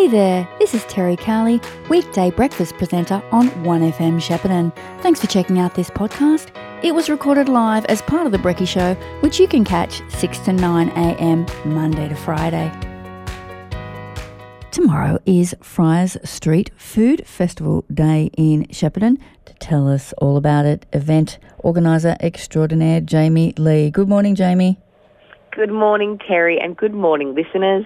Hey there, this is Terry Carley, weekday breakfast presenter on 1FM Shepparton. Thanks for checking out this podcast. It was recorded live as part of The Brecky Show, which you can catch 6 to 9 a.m. Monday to Friday. Tomorrow is Fryers Street Food Festival Day in Shepparton. To tell us all about it, event organiser extraordinaire Jamie Lee. Good morning, Jamie. Good morning, Terry, and good morning, listeners.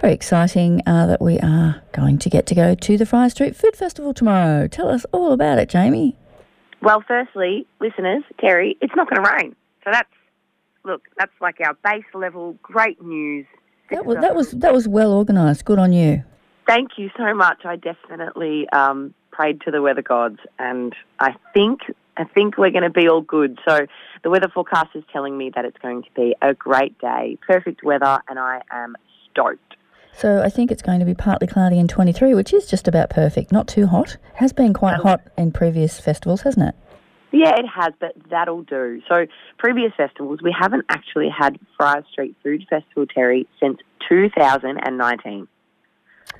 Very exciting uh, that we are going to get to go to the Fryers Street Food Festival tomorrow. Tell us all about it, Jamie. Well, firstly, listeners, Terry, it's not going to rain. So that's, look, that's like our base level, great news. That was, that was, that was well organised. Good on you. Thank you so much. I definitely um, prayed to the weather gods, and I think I think we're going to be all good. So the weather forecast is telling me that it's going to be a great day, perfect weather, and I am stoked. So I think it's going to be partly cloudy in 23, which is just about perfect. Not too hot. Has been quite Um, hot in previous festivals, hasn't it? Yeah, it has, but that'll do. So previous festivals, we haven't actually had Friar Street Food Festival, Terry, since 2019.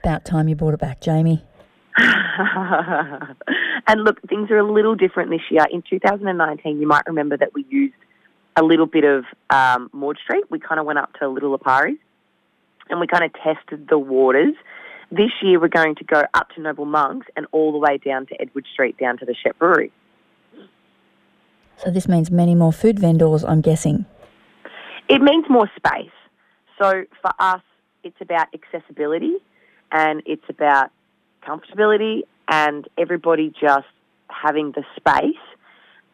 About time you brought it back, Jamie. and look, things are a little different this year. In 2019, you might remember that we used a little bit of um, Maude Street. We kind of went up to Little Apari and we kind of tested the waters. This year, we're going to go up to Noble Monks and all the way down to Edward Street, down to the Shep Brewery. So this means many more food vendors, I'm guessing. It means more space. So for us, it's about accessibility and it's about comfortability and everybody just having the space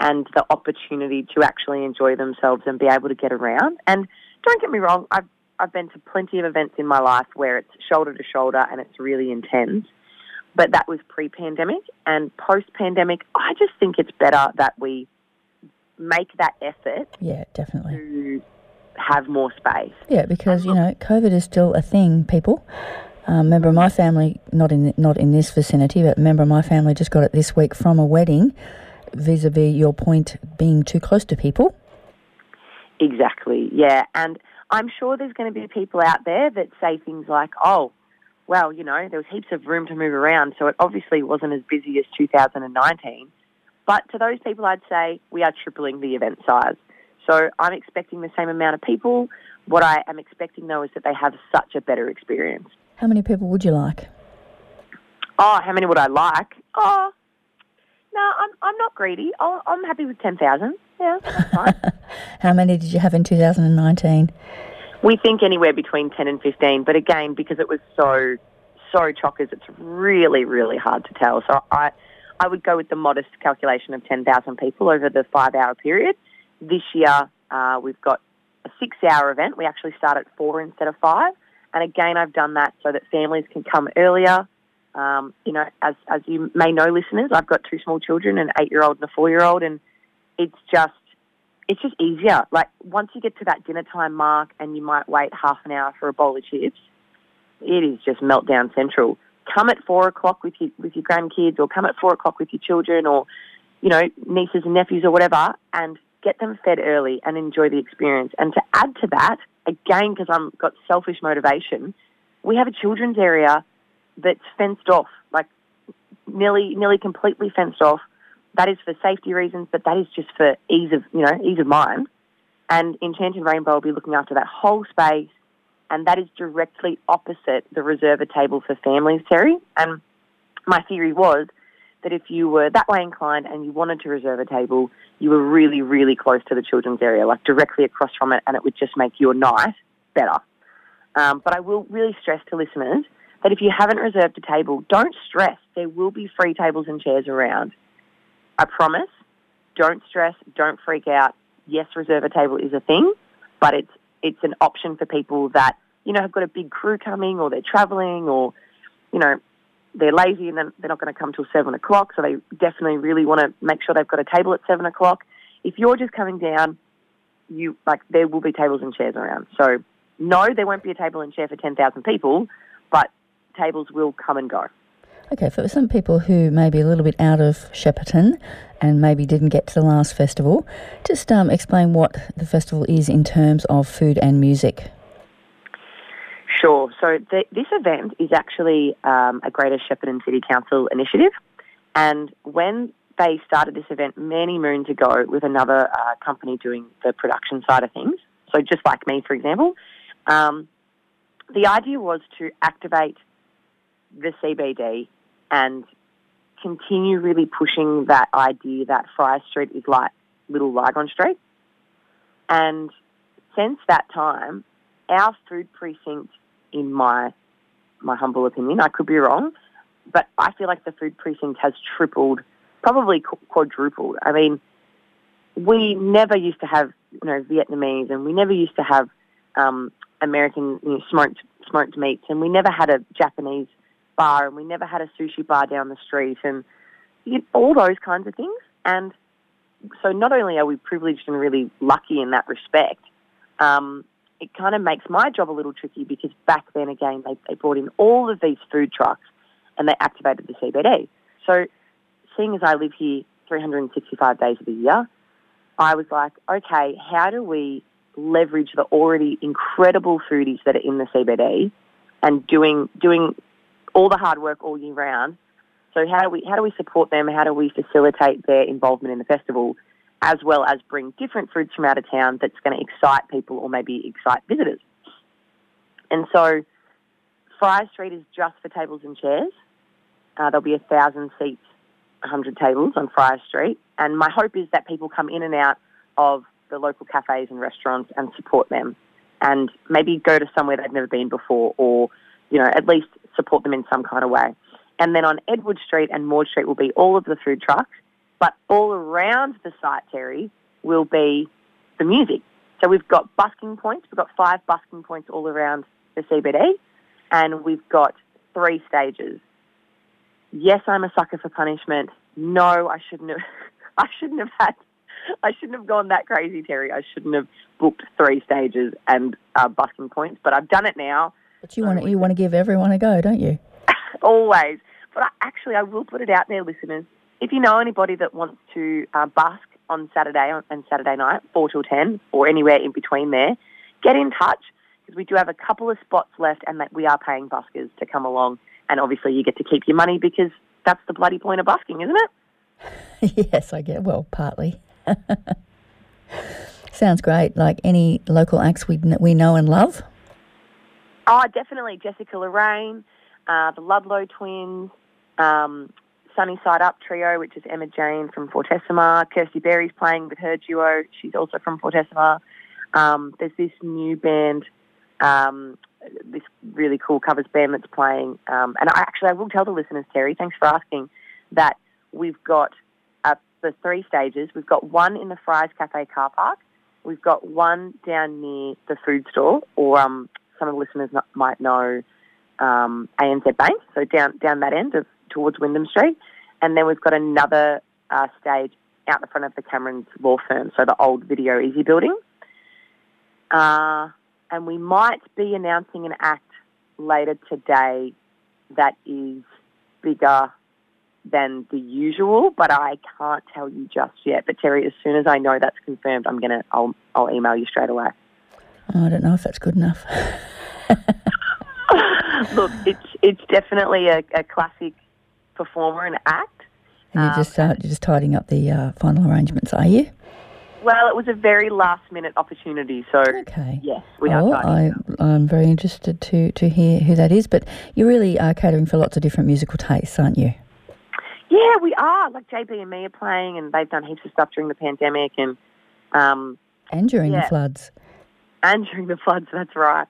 and the opportunity to actually enjoy themselves and be able to get around. And don't get me wrong, I've I've been to plenty of events in my life where it's shoulder to shoulder and it's really intense. But that was pre-pandemic and post-pandemic. I just think it's better that we make that effort Yeah, definitely. to have more space. Yeah, because you know COVID is still a thing. People, um, member of my family, not in not in this vicinity, but a member of my family just got it this week from a wedding. Vis-a-vis your point, being too close to people. Exactly, yeah. And I'm sure there's going to be people out there that say things like, oh, well, you know, there was heaps of room to move around, so it obviously wasn't as busy as 2019. But to those people, I'd say we are tripling the event size. So I'm expecting the same amount of people. What I am expecting, though, is that they have such a better experience. How many people would you like? Oh, how many would I like? Oh, no, I'm, I'm not greedy. i I'm happy with 10,000. Yeah, that's fine. How many did you have in 2019? We think anywhere between 10 and 15, but again, because it was so, so chockers, it's really, really hard to tell. So I, I would go with the modest calculation of 10,000 people over the five hour period. This year, uh, we've got a six hour event. We actually start at four instead of five. And again, I've done that so that families can come earlier. Um, you know, as, as you may know, listeners, I've got two small children, an eight year old and a four year old, and it's just it's just easier. Like once you get to that dinner time mark and you might wait half an hour for a bowl of chips, it is just meltdown central. Come at four o'clock with your with your grandkids, or come at four o'clock with your children, or you know nieces and nephews or whatever, and get them fed early and enjoy the experience. And to add to that, again because I've got selfish motivation, we have a children's area that's fenced off, like nearly nearly completely fenced off that is for safety reasons, but that is just for ease of you know ease of mind. And Enchanted Rainbow will be looking after that whole space, and that is directly opposite the reserva table for families, Terry. And my theory was that if you were that way inclined and you wanted to reserve a table, you were really, really close to the children's area, like directly across from it, and it would just make your night better. Um, but I will really stress to listeners that if you haven't reserved a table, don't stress. There will be free tables and chairs around. I promise. Don't stress. Don't freak out. Yes, reserve a table is a thing, but it's it's an option for people that you know have got a big crew coming, or they're travelling, or you know they're lazy and they're not going to come till seven o'clock. So they definitely really want to make sure they've got a table at seven o'clock. If you're just coming down, you like there will be tables and chairs around. So no, there won't be a table and chair for ten thousand people, but tables will come and go. Okay, for some people who may be a little bit out of Shepparton and maybe didn't get to the last festival, just um, explain what the festival is in terms of food and music. Sure. So the, this event is actually um, a Greater Shepparton City Council initiative, and when they started this event many moons ago with another uh, company doing the production side of things, so just like me, for example, um, the idea was to activate the CBD and continue really pushing that idea that Fryers Street is like Little Lygon Street. And since that time, our food precinct, in my my humble opinion, I could be wrong, but I feel like the food precinct has tripled, probably quadrupled. I mean, we never used to have you know Vietnamese, and we never used to have um, American you know, smoked smoked meats, and we never had a Japanese bar, and we never had a sushi bar down the street, and you know, all those kinds of things. And so, not only are we privileged and really lucky in that respect, um, it kind of makes my job a little tricky because back then again they, they brought in all of these food trucks and they activated the CBD. So seeing as I live here 365 days of the year, I was like, okay, how do we leverage the already incredible foodies that are in the CBD and doing doing all the hard work all year round? So how do we how do we support them? How do we facilitate their involvement in the festival? As well as bring different foods from out of town that's going to excite people or maybe excite visitors. And so Fryers Street is just for tables and chairs. Uh, there'll be a thousand seats, 100 tables on Fryers Street. And my hope is that people come in and out of the local cafes and restaurants and support them and maybe go to somewhere they've never been before or, you know, at least support them in some kind of way. And then on Edward Street and Maude Street will be all of the food trucks but all around the site, Terry, will be the music. So we've got busking points. We've got five busking points all around the CBD, and we've got three stages. Yes, I'm a sucker for punishment. No, I shouldn't have. I shouldn't have had. I shouldn't have gone that crazy, Terry. I shouldn't have booked three stages and uh, busking points, but I've done it now. But you want to, you want to give everyone a go, don't you? Always. But I, actually, I will put it out there, listeners if you know anybody that wants to uh, busk on Saturday and Saturday night, 4 till 10, or anywhere in between there, get in touch because we do have a couple of spots left and that we are paying buskers to come along. And obviously, you get to keep your money because that's the bloody point of busking, isn't it? yes, I get. Well, partly. Sounds great. Like any local acts we we know and love. Oh, definitely Jessica Lorraine, uh, the Ludlow twins, um, Sunny Side Up trio, which is Emma Jane from Fortissima. Kirsty Berry's playing with her duo. She's also from Fortissima. Um, there's this new band, um, this really cool covers band that's playing. Um, and I, actually, I will tell the listeners, Terry, thanks for asking, that we've got uh, the three stages. We've got one in the Fryers Cafe car park. We've got one down near the food store, or um, some of the listeners might know um, ANZ Bank, so down down that end of towards Wyndham Street. And then we've got another uh, stage out the front of the Cameron's law firm, so the old Video Easy building. Uh, and we might be announcing an act later today that is bigger than the usual, but I can't tell you just yet. But Terry, as soon as I know that's confirmed, I'm gonna I'll I'll email you straight away. Oh, I don't know if that's good enough. Look, it's it's definitely a, a classic performer and act. And you're just uh, you're just tidying up the uh, final arrangements, are you? Well, it was a very last minute opportunity, so okay. yes, we oh, are. I, I'm very interested to to hear who that is. But you really are catering for lots of different musical tastes, aren't you? Yeah, we are. Like JB and me are playing, and they've done heaps of stuff during the pandemic, and um, and during yeah. the floods. And during the floods, that's right.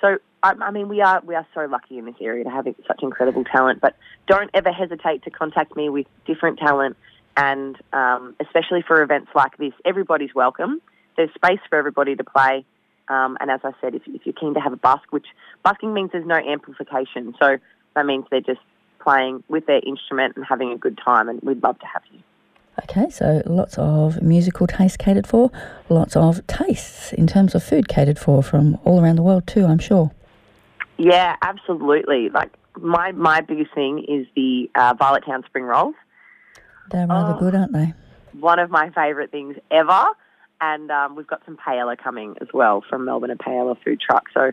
So I, mean, we are we are so lucky in this area to have such incredible talent. But don't ever hesitate to contact me with different talent, and um, especially for events like this, everybody's welcome. There's space for everybody to play. Um, and as I said, if, if, you're keen to have a busk, which busking means there's no amplification, so that means they're just playing with their instrument and having a good time, and we'd love to have you. Okay, so lots of musical taste catered for, lots of tastes in terms of food catered for from all around the world too, I'm sure. Yeah, absolutely. Like my my biggest thing is the uh, Violet Town spring rolls. They're rather oh, good, aren't they? One of my favourite things ever. And um, we've got some paella coming as well from Melbourne, a paella food truck. So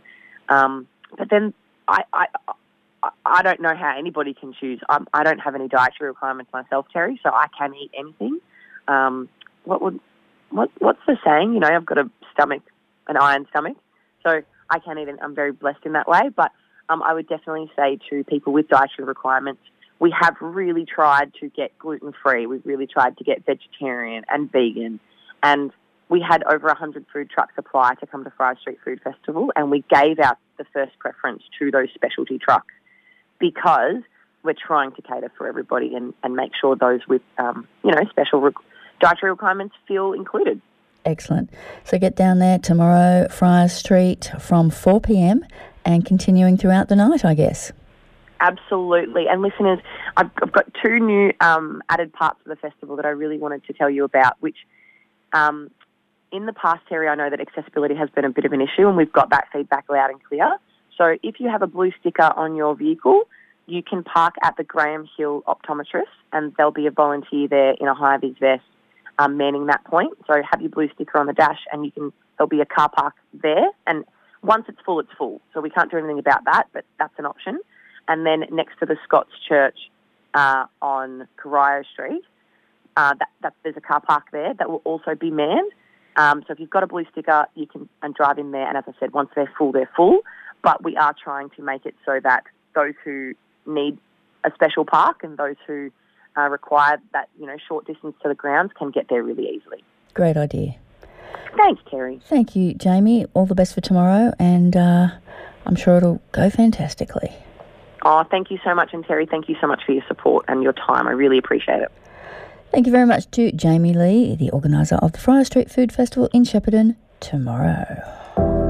um, but then I, I, I don't know how anybody can choose. I'm, I do not have any dietary requirements myself, Terry, so I can eat anything. Um, what would what what's the saying? You know, I've got a stomach, an iron stomach, so I can eat. I'm very blessed in that way. But um, I would definitely say to people with dietary requirements, we have really tried to get gluten free. We've really tried to get vegetarian and vegan, and we had over 100 food trucks apply to come to Fry Street Food Festival, and we gave out the first preference to those specialty trucks because we're trying to cater for everybody and, and make sure those with, um, you know, special re- dietary requirements feel included. Excellent. So get down there tomorrow, Fryers Street, from 4 p.m. and continuing throughout the night, I guess. Absolutely. And listeners, I've, I've got two new um, added parts of the festival that I really wanted to tell you about, which um, in the past, Terry, I know that accessibility has been a bit of an issue and we've got that feedback loud and clear. So if you have a blue sticker on your vehicle, you can park at the Graham Hill Optometrist and there'll be a volunteer there in a high vis vest um, manning that point. So have your blue sticker on the dash and you can, there'll be a car park there. And once it's full, it's full. So we can't do anything about that, but that's an option. And then next to the Scots Church uh, on Corio Street, uh, that, that, there's a car park there that will also be manned. Um, so if you've got a blue sticker, you can and drive in there. And as I said, once they're full, they're full. But we are trying to make it so that those who need a special park and those who uh, require that you know short distance to the grounds can get there really easily. Great idea. Thanks, Terry. Thank you, Jamie. All the best for tomorrow, and uh, I'm sure it'll go fantastically. Oh, thank you so much, and Terry, thank you so much for your support and your time. I really appreciate it. Thank you very much to Jamie Lee, the organiser of the Fryers Street Food Festival in Shepparton tomorrow.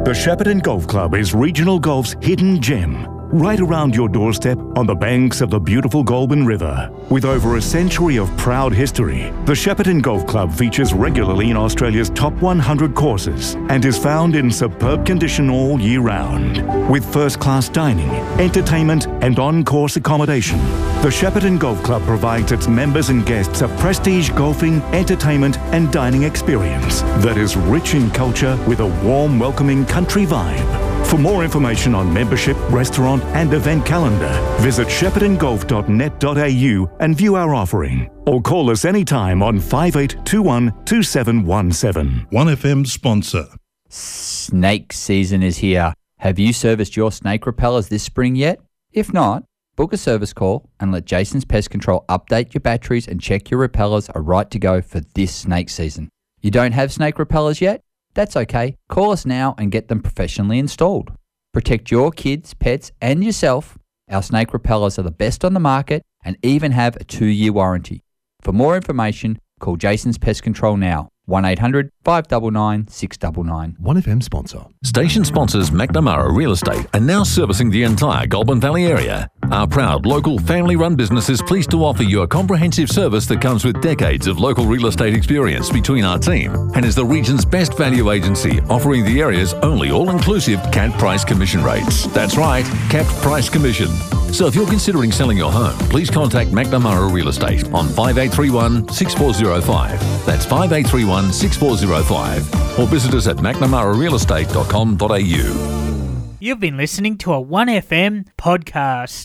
The Shepparton Golf Club is regional golf's hidden gem right around your doorstep on the banks of the beautiful Goulburn River. With over a century of proud history, the Shepparton Golf Club features regularly in Australia's top 100 courses and is found in superb condition all year round. With first-class dining, entertainment and on-course accommodation, the Shepparton Golf Club provides its members and guests a prestige golfing, entertainment and dining experience that is rich in culture with a warm, welcoming country vibe. For more information on membership, restaurant, and event calendar, visit sheppartongolf.net.au and view our offering. Or call us anytime on 5821 2717. 1FM sponsor. Snake season is here. Have you serviced your snake repellers this spring yet? If not, book a service call and let Jason's Pest Control update your batteries and check your repellers are right to go for this snake season. You don't have snake repellers yet? That's okay. Call us now and get them professionally installed. Protect your kids, pets, and yourself. Our snake repellers are the best on the market and even have a two year warranty. For more information, call Jason's Pest Control now. 1800 599 699. 1FM sponsor. Station sponsors McNamara Real Estate are now servicing the entire Goulburn Valley area. Our proud local family run business is pleased to offer you a comprehensive service that comes with decades of local real estate experience between our team and is the region's best value agency, offering the area's only all inclusive capped price commission rates. That's right, capped price commission. So if you're considering selling your home, please contact McNamara Real Estate on 5831 6405. That's 5831 6405. Or visit us at mcnamararealestate.com.au. You've been listening to a 1FM podcast.